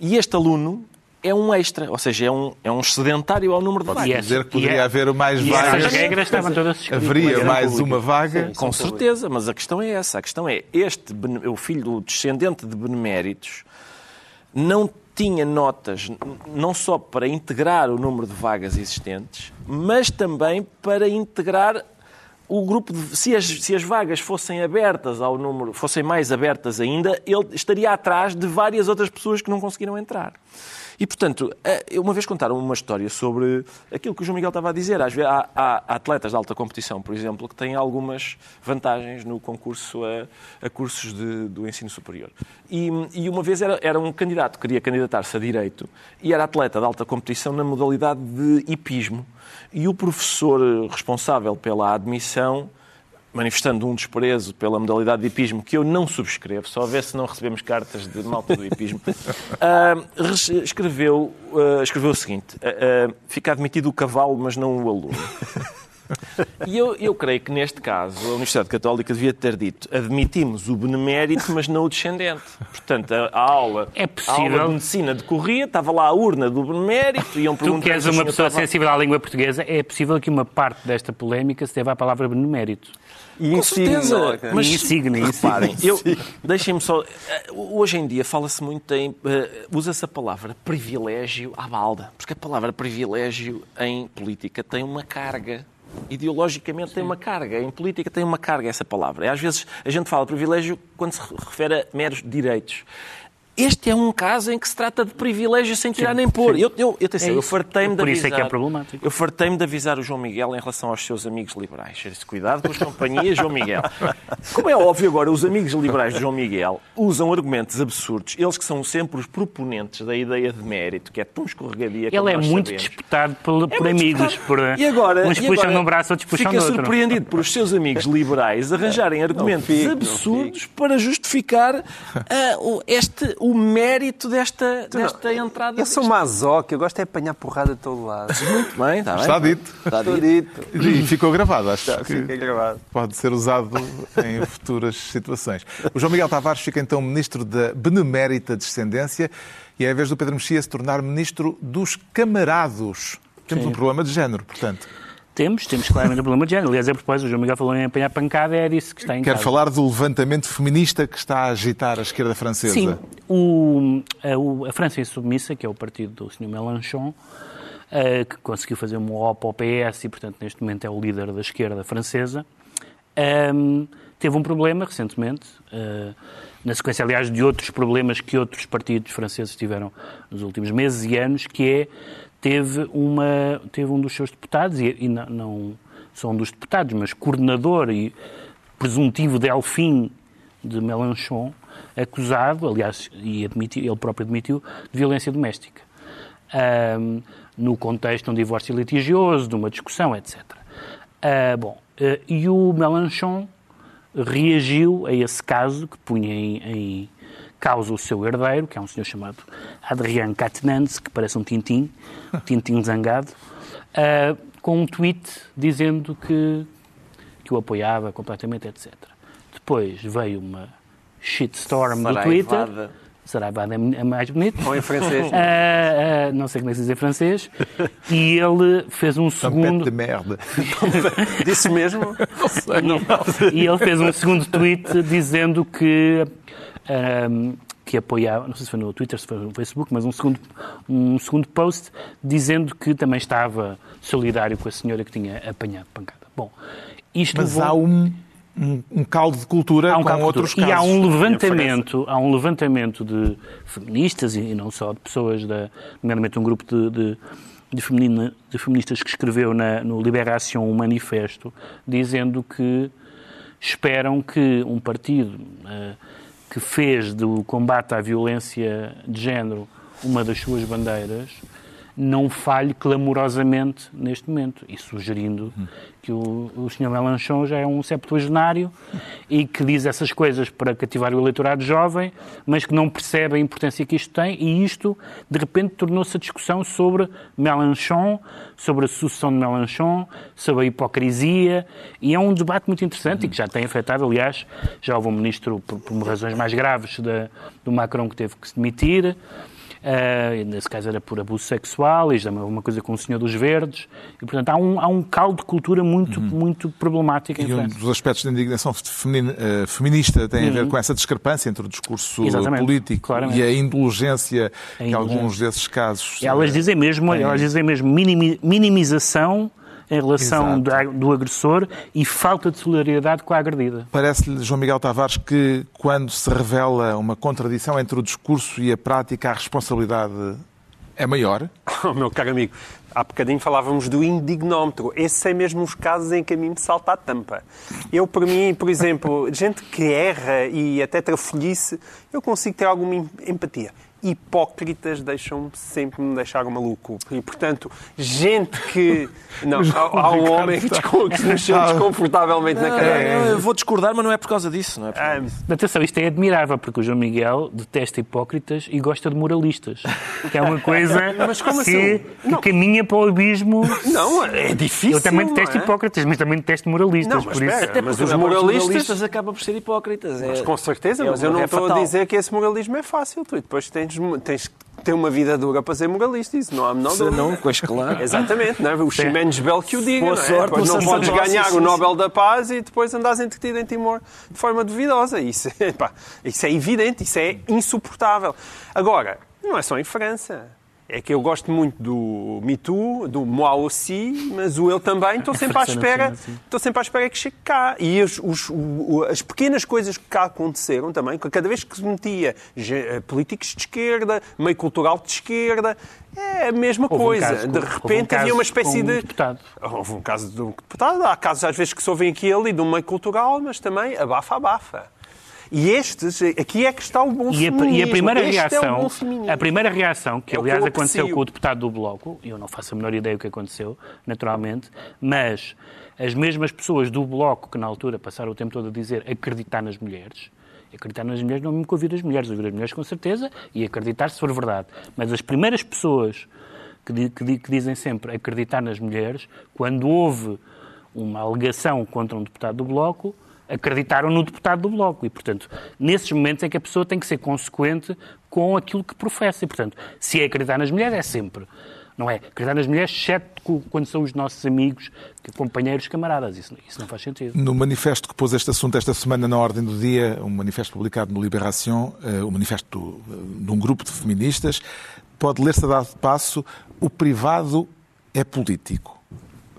e este aluno é um extra, ou seja, é um, é um sedentário ao número de Pode vagas. dizer que poderia é- haver mais E vagas. essas regras estavam todas escritas. Haveria mais eram uma vaga. Com certeza, mas a questão é essa. A questão é, este, o filho do descendente de beneméritos não tinha notas não só para integrar o número de vagas existentes, mas também para integrar o grupo de, se as, se as vagas fossem abertas ao número, fossem mais abertas ainda, ele estaria atrás de várias outras pessoas que não conseguiram entrar. E, portanto, eh, uma vez contaram uma história sobre aquilo que o João Miguel estava a dizer. Às vezes, há, há atletas de alta competição, por exemplo, que têm algumas vantagens no concurso a, a cursos de- do ensino superior. E, e uma vez era, era um candidato que queria candidatar-se a Direito e era atleta de alta competição na modalidade de hipismo. E o professor responsável pela admissão manifestando um desprezo pela modalidade de hipismo que eu não subscrevo, só a ver se não recebemos cartas de malta do hipismo, <laughs> res- escreveu, ah, escreveu o seguinte: ah, fica admitido o cavalo, mas não o aluno. <laughs> E eu, eu creio que neste caso a Universidade Católica devia ter dito admitimos o benemérito, mas não o descendente. Portanto, a, a aula, É a possível. aula de medicina decorria, estava lá a urna do benemérito, iam Tu perguntar que és uma pessoa estava- sensível à língua portuguesa, é possível que uma parte desta polémica se deva à palavra benemérito. E Com insigne, certeza. é? Mas E insigne, eu, deixem-me só. eh, Hoje em dia fala-se muito em. eh, Usa-se a palavra privilégio à balda. Porque a palavra privilégio em política tem uma carga. Ideologicamente tem uma carga. Em política tem uma carga essa palavra. E Às vezes a gente fala privilégio quando se refere a meros direitos. Este é um caso em que se trata de privilégio sem tirar nem pôr. Eu, eu, eu, atenção, É eu fartei-me de Por isso avisar. é que é problemático. Eu fartei-me de avisar o João Miguel em relação aos seus amigos liberais. Cuidado com as companhias, João Miguel. <laughs> Como é óbvio agora, os amigos liberais de João Miguel usam argumentos absurdos. Eles que são sempre os proponentes da ideia de mérito, que é tão escorregadia como Ele é muito sabemos. disputado por, É por amigos. disputado. Por, e agora, uns e puxam agora de um braço, outros puxam fica do outro. surpreendido por os seus amigos liberais arranjarem argumentos fico, absurdos para justificar o- este, o mérito desta, desta entrada. Eu sou deste- masoca, eu gosto é de apanhar porrada de todo lado. Muito bem, está bem. Está dito. Está dito. E ficou gravado, acho Já fica que gravado. pode ser usado em futuras situações. O João Miguel Tavares fica então ministro da benemérita descendência e é a vez do Pedro Mexia se tornar ministro dos camarados. Temos um problema de género, portanto. Temos, temos claramente um problema de género. Aliás, a propósito, o João Miguel falou em apanhar pancada, é disso que está em Quero causa. falar do levantamento feminista que está a agitar a esquerda francesa. Sim, o, a, a França Insubmissa, que é o partido do Sr. Mélenchon, eh, que conseguiu fazer um OP ao PS e, portanto, neste momento é o líder da esquerda francesa, ehm, teve um problema recentemente, eh, na sequência, aliás, de outros problemas que outros partidos franceses tiveram nos últimos meses e anos, que é, teve, uma, teve um dos seus deputados, e, e não, não um dos deputados, mas coordenador e presuntivo delfim de Mélenchon, acusado, aliás, e admitiu, ele próprio admitiu, de violência doméstica. Ahm, no contexto de um divórcio litigioso, de uma discussão, etc. Ah, bom, eh, e o Mélenchon reagiu a esse caso, que punha em, em causa o seu herdeiro, que é um senhor chamado Adrien Quatennens, que parece um tintim, um <laughs> tintim zangado, ah, com um tweet dizendo que, que o apoiava completamente, etc. Depois veio uma shitstorm do Twitter. Saraivada. Saraivada é é mais bonito. Ou em francês. Ah, <laughs> ah, não sei como é que se diz em francês. E ele fez um Tampete segundo. de merda. Disse mesmo? E ele fez um segundo tweet dizendo que, ahm, que apoiava, não sei se foi no Twitter, se foi no Facebook, mas um segundo, um segundo post dizendo que também estava solidário com a senhora que tinha apanhado pancada. Bom, isto Mas levou- há um, um, um caldo de cultura Há um com outros cultura. casos. E há um levantamento, há um levantamento de feministas e não só de pessoas, da, nomeadamente um grupo de, de, de, feminina- de feministas que escreveu na, no Liberação um manifesto dizendo que esperam que um partido eh, que fez do combate à violência de género uma das suas bandeiras não falhe clamorosamente neste momento e sugerindo que o, o Sr. Mélenchon já é um septuagenário e que diz essas coisas para cativar o eleitorado jovem, mas que não percebe a importância que isto tem e isto, de repente, tornou-se a discussão sobre Mélenchon, sobre a sucessão de Mélenchon, sobre a hipocrisia e é um debate muito interessante e que já tem afetado, aliás, já houve um ministro, por, por razões mais graves, da, do Macron que teve que se demitir, Uh, nesse caso era por abuso sexual, e já é uma coisa com o Senhor dos Verdes. E, portanto, há um, há um caldo de cultura muito, muito problemático em E um França. dos aspectos da indignação feminina- eh, feminista tem a ver com essa discrepância entre o discurso Uhum. Exatamente, político claramente. e a indulgência A que alguns desses casos. E elas eh, dizem mesmo, têm. elas dizem mesmo minimi- minimização em relação da- do agressor e falta de solidariedade com a agredida. Parece-lhe, João Miguel Tavares, que quando se revela uma contradição entre o discurso e a prática, a responsabilidade é maior? <laughs> Oh, meu caro amigo, há bocadinho falávamos do indignómetro. Esses são mesmo os casos em que a mim me salta a tampa. Eu, para mim, por exemplo, <laughs> gente que erra e até trafolhice, eu consigo ter alguma em- empatia. Hipócritas deixam-me sempre me deixar maluco. E, portanto, gente que... <laughs> Não, há, há um homem que, descon- que se mexeu desconfortavelmente na Não, cadeira. não, eu vou discordar, mas não é por causa disso. Não é por causa Ah, disso. Atenção, isto é admirável, porque o João Miguel detesta hipócritas e gosta de moralistas. Que é uma coisa <laughs> Mas como que, assim? que Não. caminha para o abismo. não, é difícil. Eu também detesto é? hipócritas, mas também detesto moralistas. Não, mas por isso... espera. Até Mas porque os moralistas- moralistas acabam por ser hipócritas. É- Mas com certeza, é mas eu não é estou a fatal. dizer que esse moralismo é fácil. Tu depois tens, tens que ter uma vida dura para ser moralista, isso não há menor dúvida. não, pois claro. Exatamente, não é? o Ximenes Bel que o diga. Não, boa é? sorte, Depois não podes ganhar o. Nobel da Paz e depois andas entretido em Timor de forma duvidosa. Isso é, pá, isso é evidente, isso é insuportável. Agora, não é só em França. É que eu gosto muito do Me Too, do Moi aussi, mas o eu também estou <laughs> sempre à espera, estou sempre à espera que chegue cá. E os- os- as pequenas coisas que cá aconteceram também, cada vez que se metia eh, políticos de esquerda, meio cultural de esquerda, é a mesma Houve um coisa. caso com- de um repente caso havia uma espécie um de. deputado. Houve um caso de um deputado, há casos às vezes que se ouvem aqui e ali do meio cultural, mas também abafa-abafa. E estes, aqui é que está o bom E a, e a primeira Este é reação, feminismo. a primeira reação, que É que aliás eu aconteceu com o deputado do Bloco, eu não faço a menor ideia o que aconteceu, naturalmente, mas as mesmas pessoas do Bloco que na altura passaram o tempo todo a dizer acreditar nas mulheres, Acreditar nas mulheres não é mesmo que ouvir as mulheres. Ouvir as mulheres com certeza e acreditar se for verdade. Mas as primeiras pessoas que, que que dizem sempre acreditar nas mulheres, quando houve uma alegação contra um deputado do Bloco, acreditaram no deputado do Bloco. E, portanto, nesses momentos é que a pessoa tem que ser consequente com aquilo que professa. E, portanto, se é acreditar nas mulheres, é sempre. Não é acreditar nas mulheres, exceto quando são os nossos amigos, companheiros, camaradas. Isso, isso não faz sentido. No manifesto que pôs este assunto esta semana na ordem do dia, um manifesto publicado no Libération, eh, o manifesto do- de um grupo de feministas, pode ler-se a dado passo o privado é político.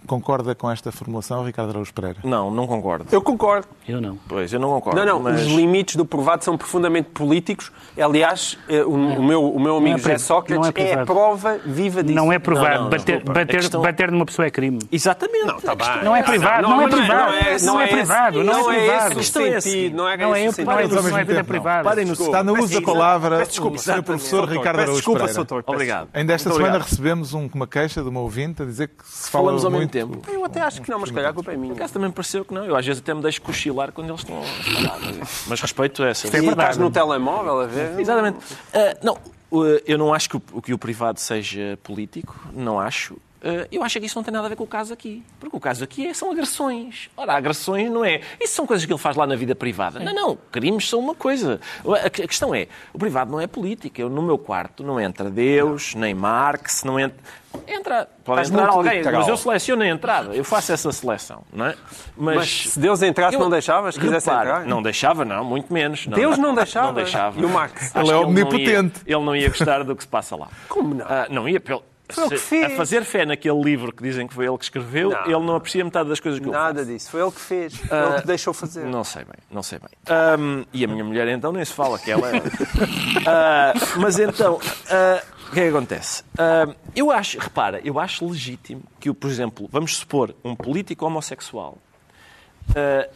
Concorda com esta formulação, Ricardo Araújo Pereira? Não, não concordo. Eu concordo. Eu não. Pois, eu não concordo. Não, não, mas... os limites do privado são profundamente políticos. Aliás, eh, o, o meu, o meu amigo Não é José Sócrates não é é, a privado. prova viva disso. Não é provado. Não, não, bater, bater, questão- bater numa pessoa é crime. Exatamente. Não, tá bem. Não é privado, não é privado, não é privado, não é não privado. é não é Não é, esse o não é, é privada. Parem no Está no uso da palavra desculpa, o Sr. Professor Ricardo Araújo desculpa, peço Obrigado. Ainda esta semana recebemos um- uma queixa de uma ouvinte a dizer que se fala Falamos ao mesmo muito... tempo. Eu até acho que não, mas calhar a culpa é minha. Por acaso também me pareceu que não. Eu às vezes até me deixo cochilar quando eles estão a falar. Mas, mas respeito essa. é E verdade. estás no telemóvel a ver? Exatamente. Ah, não, uh, eu não acho que o, que o privado seja político. Não acho. Ah, eu acho que isso não tem nada a ver com o caso aqui. Porque o caso aqui é, são agressões. Ora, agressões não é. Isso são coisas que ele faz lá na vida privada. Não, não. Crimes são uma coisa. A, questão é: o privado não é política. Eu, no meu quarto não entra Deus, nem Marx, não entra. Entra, pode Estás entrar alguém, literal. mas eu seleciono a entrada, eu faço essa seleção, não é? Mas se Deus entrasse, não deixavas? Quisesse repare, entrar? Não deixava, não, muito menos. Deus não deixava? Não deixava. E o Marx? Acho Ele é que não ia- omnipotente. Ele não ia gostar do que se passa lá. Como não? Ah, não ia. Pelo, Foi que fez. a fazer fé naquele livro que dizem que foi ele que escreveu, Não. ele não aprecia metade das coisas que eu Nada disso. Foi ele que fez. Foi ele que deixou fazer. Não sei bem, não sei bem. Ahm, e a minha mulher então nem se fala que ela é. <laughs> Ah, mas então, ah, o que é que acontece? Eu acho, repara, eu acho legítimo que, por exemplo, vamos supor, um político homossexual ah,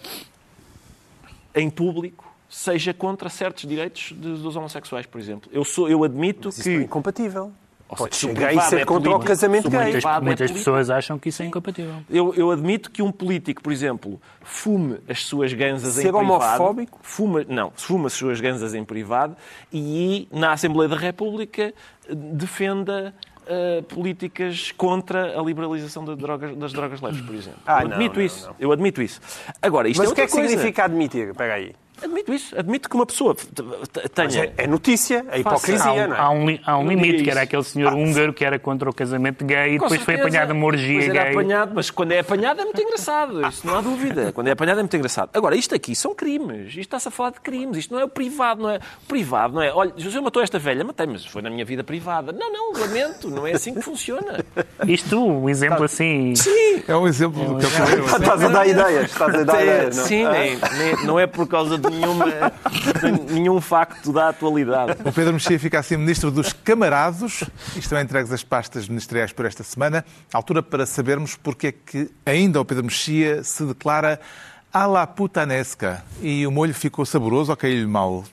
em público seja contra certos direitos dos homossexuais, por exemplo. Eu, sou, eu admito Isso que. é incompatível. Ou Pode seja, chegar e ser é contra o casamento se gay. Muitas, é muitas pessoas acham que isso é incompatível. eu, eu admito que um político, por exemplo, fume as suas ganzas em Ser privado. homofóbico? Fuma, não, fuma as suas ganzas em privado e na Assembleia da República defenda eh, políticas contra a liberalização das drogas, das drogas leves, por exemplo. Ah, eu admito não, isso. não. Eu admito isso. Agora, isto Mas é o que é que coisa. significa admitir? Espera aí. Admito isso. Admito que uma pessoa t- t- Mas tenha... é, é notícia, é hipocrisia, Há um, não é? há um há um limite, que era aquele senhor húngaro que era contra o casamento gay e depois foi certeza. apanhado numa orgia gay. apanhado, mas quando é apanhado é muito engraçado. Isso não há dúvida. Quando é apanhado é muito engraçado. Agora, isto aqui são crimes. Isto está-se a falar de crimes. Isto não é o privado, não é? O privado não é. Olha, você matou esta velha, matei, mas foi na minha vida privada. Não, não, lamento. Não é assim que funciona. Isto, um exemplo assim. Sim. É um exemplo do que eu falei. Estás a dar ideias, estás a dar ideias. não? Sim, não é por causa de nenhuma, nenhum facto da atualidade. O Pedro Mexia fica assim ministro dos camarados. Estão entregues as pastas ministeriais por esta semana. Altura para sabermos porque é que ainda o Pedro Mexia se declara à la putanesca. E o molho ficou saboroso ou caiu-lhe mal?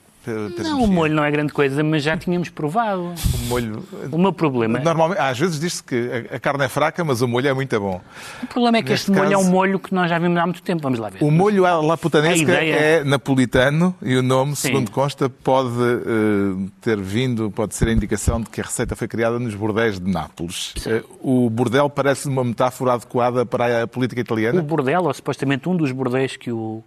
Não, o molho não é grande coisa, mas já tínhamos provado. <laughs> O molho... O meu problema, Normalmente, às vezes diz-se que a carne é fraca, mas o molho é muito bom. o problema é que neste este molho é um caso- molho que nós já vimos há muito tempo. Vamos lá ver. O molho à la putanesca A ideia- é napolitano e o nome, Sim. segundo consta, pode eh, ter vindo, pode ser a indicação de que a receita foi criada nos bordéis de Nápoles. Eh, o bordel parece uma metáfora adequada para a política O italiana? bordel, ou supostamente um dos bordéis que o,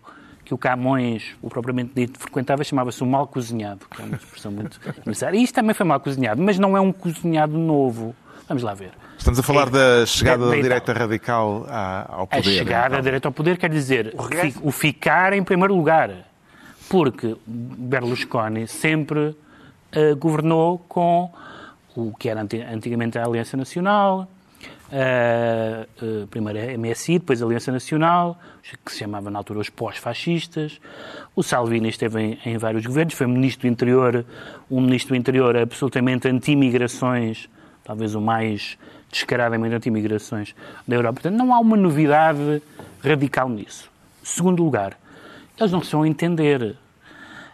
que o Camões, o propriamente dito, frequentava, chamava-se o mal cozinhado, que é uma expressão muito <laughs> engraçada. E isto também foi mal cozinhado, mas não é um cozinhado novo. Vamos lá ver. Estamos a falar da chegada da da Itália. direita radical à- ao A poder. chegada então. direita ao poder quer dizer o, o ficar em primeiro lugar. Porque Berlusconi sempre eh, governou com o que era anti- antigamente a Aliança Nacional, eh, eh, primeiro a MSI, depois a Aliança Nacional, que se chamava na altura os pós-fascistas. O Salvini esteve em, em vários governos, foi ministro do interior, um ministro do interior absolutamente anti-migrações, talvez o mais descaradamente anti-migrações da Europa. Portanto, não há uma novidade radical nisso. Segundo lugar, eles não se vão entender.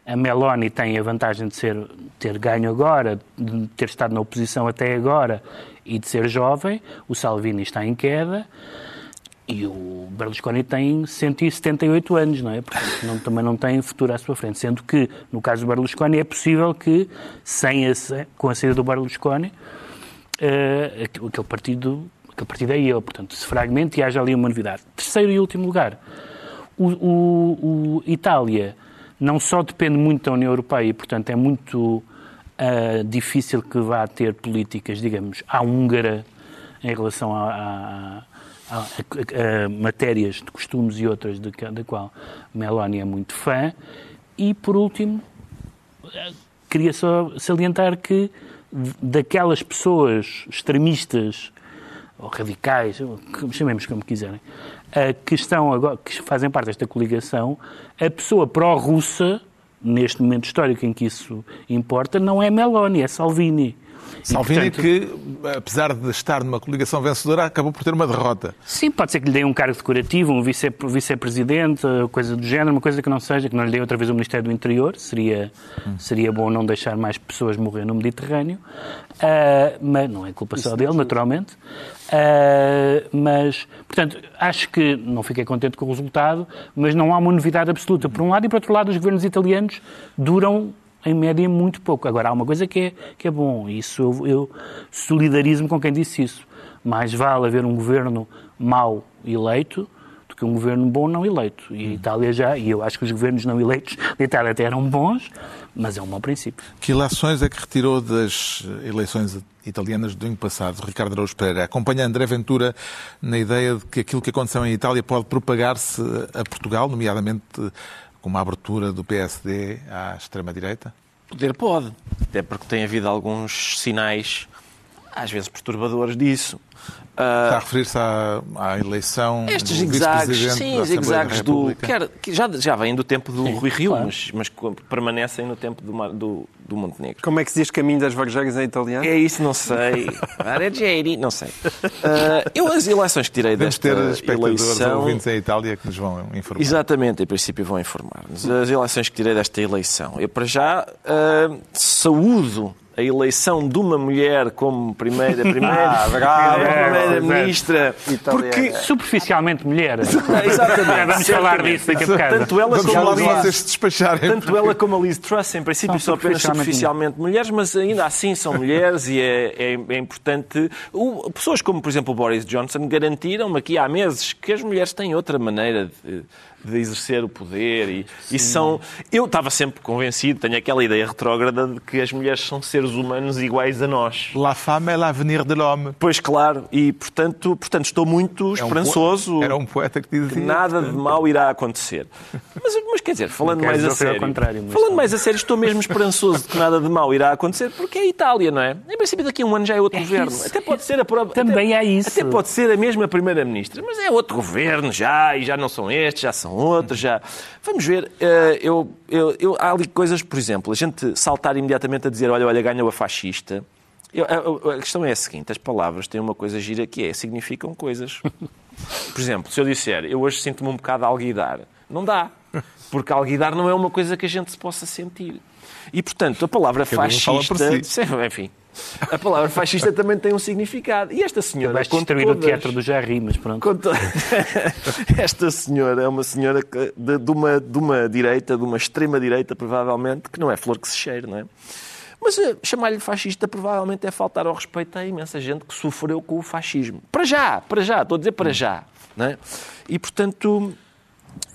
A Meloni tem a vantagem de ser, ter ganho agora, de ter estado na oposição até agora e de ser jovem. O Salvini está em queda. E o Berlusconi tem 178 anos, não é? Portanto, não, também não tem futuro à sua frente. Sendo que, no caso do Berlusconi, é possível que, sem esse, com a saída do Berlusconi, uh, aquele partido aquele partido é ele, portanto, se fragmente e haja ali uma novidade. Terceiro e último lugar, o, o, o Itália não só depende muito da União Europeia e, portanto, é muito uh, difícil que vá ter políticas, digamos, à húngara em relação a, a, a, a matérias de costumes e outras de, da qual Meloni é muito fã. E, por último, queria só salientar que daquelas pessoas extremistas ou radicais, chamemos como quiserem, que estão agora, que fazem parte desta coligação, a pessoa pró-russa, neste momento histórico em que isso importa, não é Meloni, é Salvini. Salvini, portanto, que, apesar de estar numa coligação vencedora, acabou por ter uma derrota. Sim, pode ser que lhe dê um cargo decorativo, um vice-presidente, vice coisa do género, uma coisa que não seja, que não lhe dê outra vez o Ministério do Interior. Seria, hum. seria bom não deixar mais pessoas morrer no Mediterrâneo. Uh, mas não é culpa só dele, naturalmente. Uh, mas, portanto, acho que não fiquei contente com o resultado, mas não há uma novidade absoluta por um lado e por outro lado os governos italianos duram em média, muito pouco. Agora, há uma coisa que é, que é bom, e isso eu, eu solidarizo-me com quem disse isso. Mais vale haver um governo mau eleito do que um governo bom não eleito. E a Itália já, e eu acho que os governos não eleitos da Itália até eram bons, mas é um bom princípio. Que ilações é que retirou das eleições italianas do ano passado, Ricardo Araújo Pereira? Acompanha André Ventura na ideia de que aquilo que aconteceu em Itália pode propagar-se a Portugal, nomeadamente com uma abertura do PSD à extrema-direita? Poder pode, até porque tem havido alguns sinais, às vezes perturbadores disso. Está a referir-se à, à, eleição Estes do zigzags, sim, zigzags do. Quer, que já, já vêm do tempo do sim, Rui Rio, claro. mas, mas, permanecem no tempo do, do, do, Montenegro. Como é que se diz caminho das Varjegas em italiano? É isso, não sei. <laughs> Areggieri, não sei. Uh, eu, as eleições que tirei Devemos desta ter espectadores eleição... ouvintes em Itália que nos vão informar. Exatamente, em princípio vão informar-nos. As eleições que tirei desta eleição. Eu, para já, uh, saúdo a eleição de uma mulher como primeira, <laughs> primeira, ah, primeira ministra. Porque superficialmente mulher. <laughs> Exatamente. Vamos falar disso daqui a bocado. Tanto ela Vamos como a Liz, despacharem. Tanto ela como a Liz Truss, em princípio, são, são apenas superficialmente mulheres, mas ainda assim são mulheres e é, é, é importante. O, pessoas como, por exemplo, o Boris Johnson garantiram-me aqui há meses que as mulheres têm outra maneira de de exercer o poder e, e, são... Eu estava sempre convencido, tenho aquela ideia retrógrada de que as mulheres são seres humanos iguais a nós. La femme é l'avenir de l'homme. Pois claro, e portanto, portanto estou muito esperançoso. É um Era um poeta que dizia... Que nada de mal irá acontecer. Mas, mas quer dizer, falando mais a sério... Falando mais a sério, estou mesmo esperançoso de que nada de mal irá acontecer, porque é a Itália, não é? Em princípio daqui a um ano já é outro é governo. Isso. Até pode ser a prova... Também até, é isso. Até pode ser a mesma primeira-ministra, mas é outro governo já, e já não são estes, já são outros, já... Vamos ver, eh, eu, eu, eu, há ali coisas, por exemplo, a gente saltar imediatamente a dizer, olha, olha, ganhou a fascista. Eu, a, a, questão é a seguinte, as palavras têm uma coisa gira que é, significam coisas. <laughs> Por exemplo, se eu disser, eu hoje sinto-me um bocado alguidar, não dá. Porque alguidar não é uma coisa que a gente se possa sentir. E, portanto, a palavra fascista... Si. Enfim, a palavra fascista também tem um significado. E esta senhora. Vais destruir todas... o teatro do Jarry, mas pronto. To... <laughs> esta senhora é uma senhora de, de, uma, de uma direita, de uma extrema-direita, provavelmente, que não é flor que se cheire, não é? Mas uh, chamar-lhe fascista provavelmente é faltar ao respeito à imensa gente que sofreu com o fascismo. Para já, para já, estou a dizer para já. Não é? E, portanto,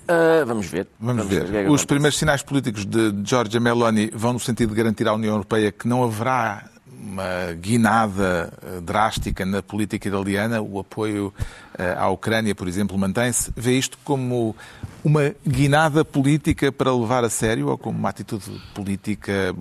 Uh, vamos ver. Vamos, vamos ver. ver. É Os primeiros sinais políticos de Giorgia Meloni vão no sentido de garantir à União Europeia que não haverá uma guinada eh, drástica na política italiana, o apoio eh, à Ucrânia, por exemplo, mantém-se. Vê isto como uma guinada política para levar a sério ou como uma atitude política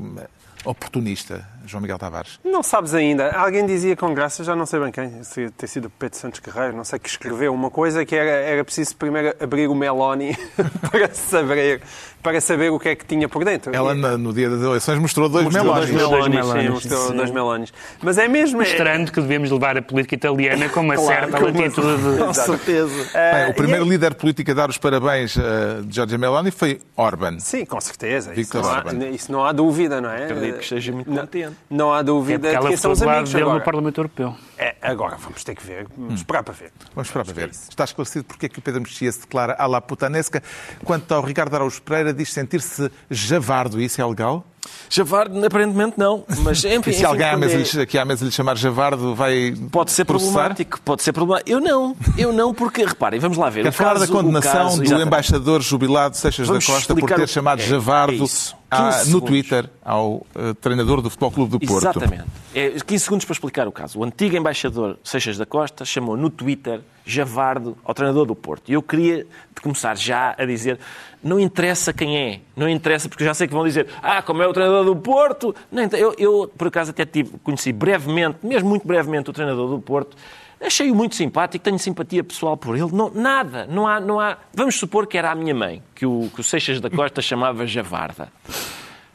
oportunista, João Miguel Tavares? Não sabes ainda. Alguém dizia com graça, já não sei bem quem, se ter sido Pedro Santos Guerreiro, não sei, que escreveu uma coisa que era, era preciso primeiro abrir o Meloni <laughs> para saber para saber o que é que tinha por dentro. Ela, no dia das eleições, mostrou dois mostrou melões. Dois melões, sim, mostrou sim. dois melões. Mas é mesmo... Mostrando que devemos levar a política italiana com uma <laughs> claro, certa latitude. <laughs> Com certeza. Bem, o primeiro líder político a dar os parabéns a Giorgia Meloni foi Orban. Sim, com certeza. Victor isso, não há, isso não há dúvida, não é? Acredito que esteja muito contente. Exatamente. Não há É dúvida de ela quem são os amigos dele no agora. Parlamento Europeu. É, agora vamos ter que ver, vamos esperar para ver. Vamos esperar para que é ver. isso. Está esclarecido porque é que o Pedro Mexia se declara à la putanesca. Quanto ao Ricardo Araújo Pereira, diz sentir-se javardo. Isso é legal? Javarde, aparentemente não, mas <laughs> enfim... E se alguém é- aqui à mesa lhe chamar javardo, vai Pode ser processar? problemático, pode ser problemático. Eu não, eu não, porque, reparem, vamos lá ver. Quer o falar da condenação caso- do exatamente. embaixador jubilado Seixas Vamos da Costa por explicar ter o- chamado é, javardo é 15 no. Twitter ao eh, treinador do Futebol Clube do Porto? Exatamente. É 15 segundos para explicar o caso. O antigo embaixador Seixas da Costa chamou no Twitter Javardo ao treinador do Porto. E eu queria começar já a dizer, não interessa quem é, não interessa, porque já sei que vão dizer, ah, como é o treinador do Porto. Não, eu, eu, por acaso, até tive, conheci brevemente, mesmo muito brevemente, o treinador do Porto. Achei-o muito simpático, tenho simpatia pessoal por ele. Não, nada, não há, não há. Vamos supor que era a minha mãe, que o, que o Seixas da Costa <laughs> chamava Javarda.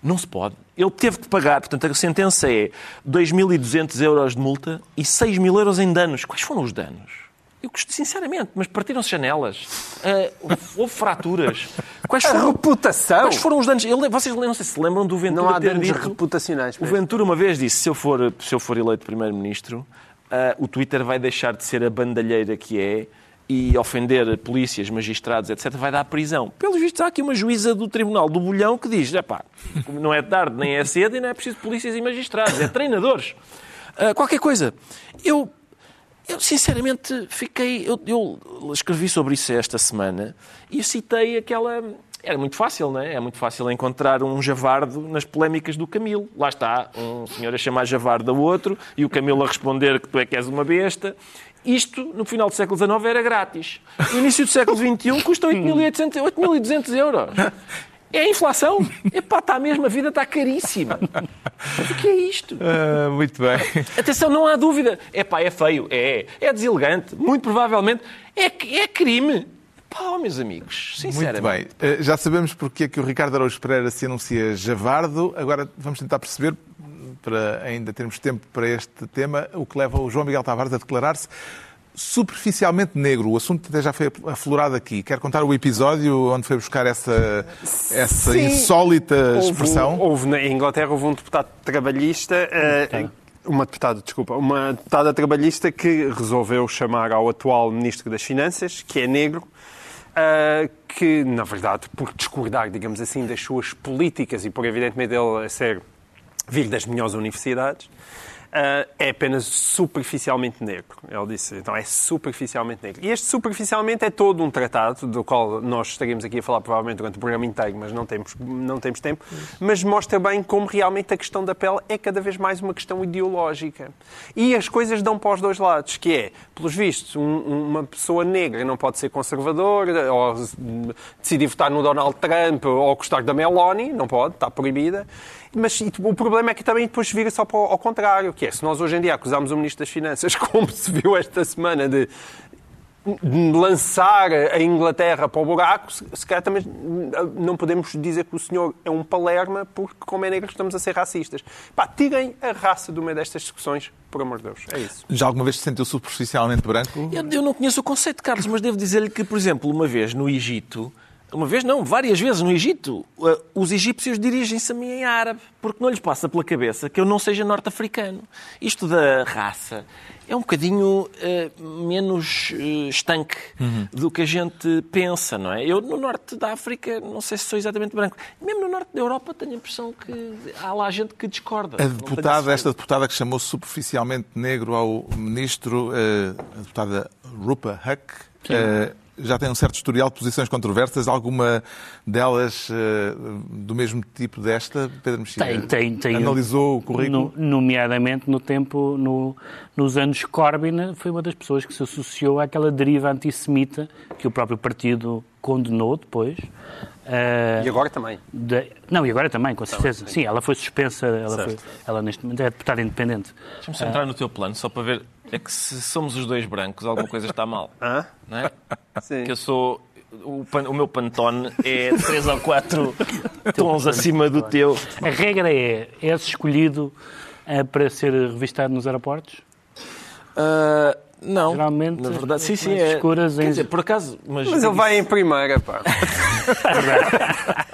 Não se pode. Ele teve que pagar, portanto, a sentença é 2.200 euros de multa e 6 mil euros em danos. Quais foram os danos? Eu gosto, sinceramente, mas partiram-se janelas, ah, houve- fraturas. Quais A foram, reputação! quais foram os danos? Ele, vocês não sei se lembram do Ventura Não há danos dito... reputacionais. O Ventura uma vez disse, se eu for, se eu for eleito Primeiro-Ministro, ah, o Twitter vai deixar de ser a bandalheira que é e ofender polícias, magistrados, etc., vai dar prisão. Pelos vistos, há aqui uma juíza do Tribunal do Bolhão que diz, epá, não é tarde nem é cedo e não é preciso polícias e magistrados, é treinadores. Ah, qualquer coisa. Eu, eu sinceramente, fiquei... Eu, eu escrevi sobre isso esta semana e citei aquela... Era muito fácil, não é? É muito fácil encontrar um javardo nas polémicas do Camilo. Lá está, um senhor a chamar javardo ao outro e o Camilo a responder que tu é que és uma besta. Isto, no final do século XIX, era grátis. No início do século XXI, custa 8.800 8.200 euros. <laughs> É a inflação. <laughs> Epá, está mesmo, a vida está caríssima. Mas o que é isto? Ah, muito bem. Atenção, não há dúvida. É pá, é feio, é. É deselegante, muito provavelmente. É, é crime. Pá, meus amigos, Muito sinceramente. bem. Eh, Já sabemos porque é que o Ricardo Araújo Pereira se anuncia javardo. Agora vamos tentar perceber, para ainda termos tempo para este tema, o que leva o João Miguel Tavares a declarar-se superficialmente negro. O assunto até já foi aflorado aqui. Quer contar o episódio onde foi buscar essa, essa Sim. insólita expressão? Houve, houve na Inglaterra houve um deputado trabalhista, eh, uma deputada, desculpa, uma deputada trabalhista que resolveu chamar ao atual Ministro das Finanças, que é negro, eh, que, na verdade, por discordar, digamos assim, das suas políticas e por, evidentemente, ele ser vir das melhores universidades, eh, é apenas superficialmente negro. Ele disse, então é superficialmente negro. E este superficialmente é todo um tratado, do qual nós estaríamos aqui a falar provavelmente durante o programa inteiro, mas não temos, não temos tempo, mas mostra bem como realmente a questão da pele é cada vez mais uma questão ideológica. E as coisas dão para os dois lados, que é, pelos vistos, um- uma pessoa negra não pode ser conservadora, ou decidir votar no Donald Trump, ou gostar da Meloni, não pode, está proibida. Mas e, o problema é que também depois vira só para o, ao contrário, que é, se nós hoje em dia acusamos o Ministro das Finanças, <laughs> como se viu esta semana, de lançar a Inglaterra para o buraco, se, se calhar também não podemos dizer que o senhor é um palerma, porque como é negro estamos a ser racistas. Pá, tirem a raça do meio destas discussões, por amor de Deus. É isso. Já alguma vez se sentiu superficialmente branco? Eu, eu não conheço o conceito, Carlos, mas devo dizer-lhe que, por exemplo, uma vez no Egito, uma vez não, várias vezes no Egito, uh, os egípcios dirigem-se a mim em árabe, porque não lhes passa pela cabeça que eu não seja norte-africano. Isto da raça é um bocadinho uh, menos uh, estanque do que a gente pensa, não é? Eu, no norte da África, não sei se sou exatamente branco. Mesmo no norte da Europa, tenho a impressão que há lá gente que discorda. A deputada, esta deputada que chamou superficialmente negro ao ministro, eh, a deputada Rupa Huck, eh, já tem um certo historial de posições controversas, alguma delas eh, do mesmo tipo desta, Pedro Mexia? Tem, tem, tem. Analisou o currículo? No- nomeadamente no tempo, no- nos anos Corbyn, foi uma das pessoas que se associou àquela deriva antissemita que o próprio partido condenou depois. Ah, E agora também. da- não, e agora também, com certeza. Sim, ela foi suspensa, ela, foi, ela neste momento é deputada independente. Deixa-me entrar no teu plano, só para ver. É que se somos os dois brancos, alguma coisa está mal. Hã? Não é? Sim. Que eu sou. O, pan- o meu pantone é 3 ou 4 tons acima do teu. A regra é, és escolhido ah, para ser revistado nos aeroportos? Ah, Não, Geralmente, na verdade, sim, sim. mais É, escuras quer em- dizer, por acaso... Mas, Mas ele vai em primeira, pá. <laughs>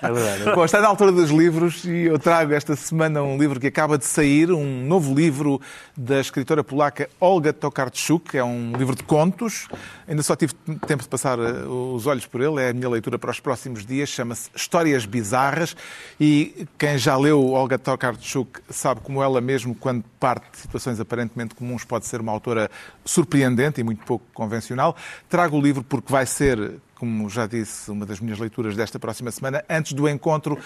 É verdade. Bom, está na altura dos livros e eu trago esta semana um livro que acaba de sair, um novo livro da escritora polaca Olga Tokarczuk. É um livro de contos. Ainda só tive tempo de passar eh, os olhos por ele. É a minha leitura para os próximos dias. Chama-se Histórias Bizarras. E quem já leu Olga Tokarczuk sabe como ela mesmo, quando parte de situações aparentemente comuns, pode ser uma autora surpreendente e muito pouco convencional. Trago o livro porque vai ser como já disse, uma das minhas leituras desta próxima semana, antes do encontro,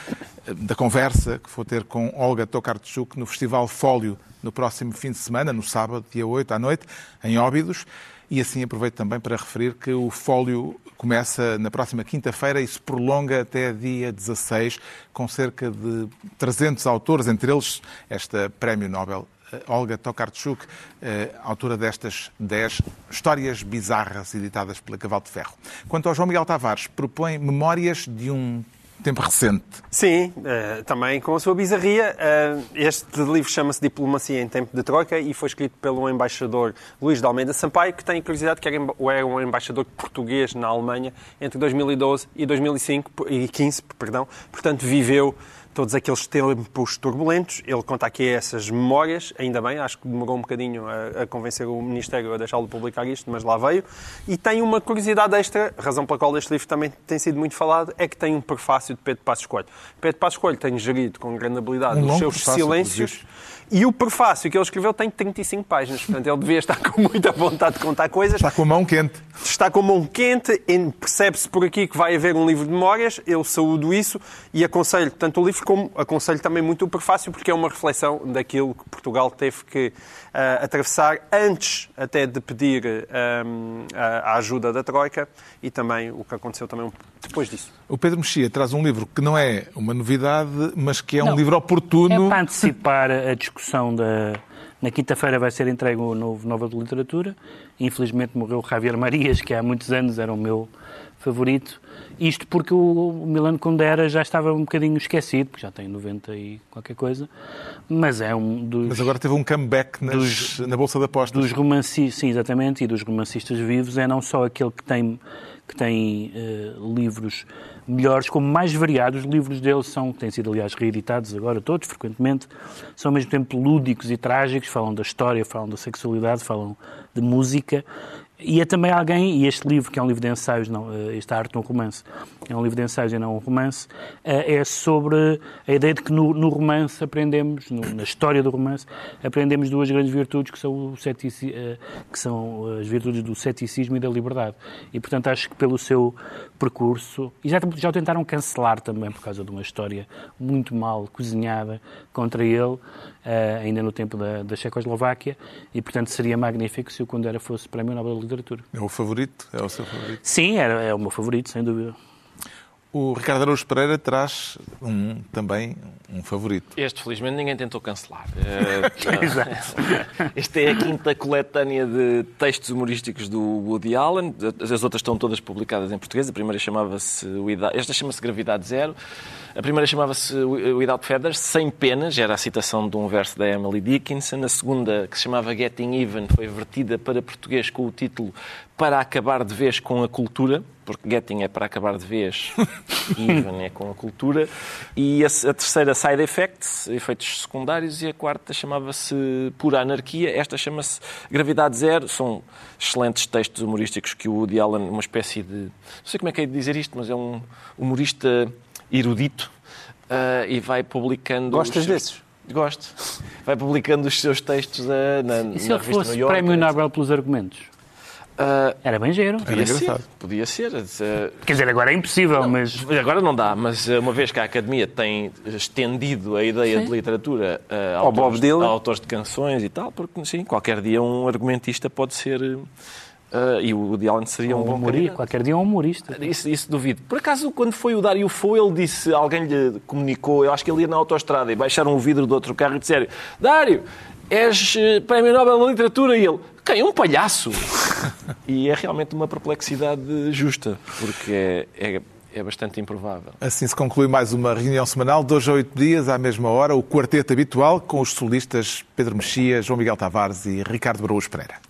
eh, da conversa que vou ter com Olga Tokarczuk no Festival Fólio no próximo fim de semana, no sábado, dia 8 à noite, em Óbidos. E assim aproveito também para referir que o Fólio começa na próxima quinta-feira e se prolonga até dia 16, com cerca de 300 autores, entre eles esta Prémio Nobel Olga Tokarczuk, eh, autora destas 10 histórias bizarras editadas pela Cavalo de Ferro. Quanto ao João Miguel Tavares, propõe memórias de um tempo recente. Sim, eh, também com a sua bizarria. Eh, este livro chama-se Diplomacia em Tempo de Troika e foi escrito pelo embaixador Luís de Almeida Sampaio, que tem curiosidade que era era um embaixador português na Alemanha entre 2012 e 2005, e 15, perdão. Portanto, viveu todos aqueles tempos turbulentos. Ele conta aqui essas memórias, ainda bem, acho que demorou um bocadinho a, a convencer o Ministério a deixá-lo publicar isto, mas lá veio. E tem uma curiosidade extra, razão pela qual este livro também tem sido muito falado, é que tem um prefácio de Pedro Passos Coelho. Pedro Passos Coelho tem gerido com grande habilidade Um os seus prefácio, silêncios. E o prefácio que ele escreveu tem 35 páginas, portanto ele devia estar <laughs> com muita vontade de contar coisas Está com a mão quente. está com a mão quente, e percebe-se por aqui que vai haver um livro de memórias, eu saúdo isso e aconselho tanto o livro como aconselho também muito o prefácio, porque é uma reflexão daquilo que Portugal teve que ah, atravessar antes até de pedir ahm, a, a ajuda da Troika e também o que aconteceu também depois disso. O Pedro Mexia traz um livro que não é uma novidade, mas que é um Não. livro oportuno. É para antecipar a discussão da. Na quinta-feira vai ser entregue o novo Nova de Literatura. Infelizmente morreu o Javier Marias, que há muitos anos era o meu favorito. Isto porque o Milano Kundera já estava um bocadinho esquecido, porque já tem 90 e qualquer coisa. Mas é um dos. Mas agora teve um comeback nas- na Bolsa de Apostas. dos romancistas, sim, exatamente, e dos romancistas vivos é não só aquele que tem, que tem eh, livros melhores, como mais variados. Os livros dele são, têm sido, aliás, reeditados agora todos, frequentemente, são ao mesmo tempo lúdicos e trágicos, falam da história, falam da sexualidade, falam de música. E é também alguém, e este livro, que é um livro de ensaios, não, eh, esta arte, um romance, é um livro de ensaios e não um romance, eh, é sobre a ideia de que no, no romance aprendemos, no- na história do romance, aprendemos duas grandes virtudes que são, o cetici, eh, que são as virtudes do ceticismo e da liberdade. E, portanto, acho que pelo seu percurso, e já, já o tentaram cancelar também por causa de uma história muito mal cozinhada contra ele, ainda no tempo da, da Checoslováquia, e, portanto, seria magnífico se o Kundera fosse Prémio Nobel de Literatura. É o favorito? É o seu favorito? Sim, era, é o meu favorito, sem dúvida. O Ricardo Araújo Pereira traz um, também um favorito. Este, felizmente, ninguém tentou cancelar. <laughs> Eh, <laughs> Este é a quinta coletânea de textos humorísticos do Woody Allen. As outras estão todas publicadas em português. A primeira chamava-se... Esta chama-se Gravidade Zero. A primeira chamava-se Without Feathers, Sem Penas. Era a citação de um verso da Emily Dickinson. A segunda, que se chamava Getting Even, foi vertida para português com o título Para Acabar de Vez com a Cultura. Porque Getting é para acabar de vez <laughs> e Even é com a cultura. E a, a terceira, Side Effects, efeitos secundários. E a quarta chamava-se Pura Anarquia. Esta chama-se Gravidade Zero. São excelentes textos humorísticos que o Woody Allen, uma espécie de... Não sei como é que é de dizer isto, mas é um humorista erudito. ah, e vai publicando... Gostas seus- desses? Gosto. Vai publicando os seus textos ah, na, E se na ele revista fosse New Yorker, Prémio etc. Nobel pelos argumentos? Ah, Era bem giro. Era podia ser, engraçado. podia ser. Ah, Quer dizer, agora é impossível, mas... Agora não dá, mas eh, uma vez que a Academia tem estendido a ideia de literatura a Ao Bob autores, Dylan. a autores de canções e tal, porque sim, qualquer dia um argumentista pode ser. e o Woody Allen seria um Um bom humorista, qualquer dia é um humorista. Isso, isso duvido. Por acaso, quando foi o Dário Fo, ele disse, alguém lhe comunicou, eu acho que ele ia na autoestrada e baixaram o vidro do outro carro e disseram Dário, és eh, Prémio Nobel da Literatura? E ele, quem? Um palhaço? <laughs> e é realmente uma perplexidade justa, porque é, é, é bastante improvável. Assim se conclui mais uma reunião semanal, hoje a oito dias, à mesma hora, o quarteto habitual, com os solistas Pedro Mexia, João Miguel Tavares e Ricardo Araújo Pereira.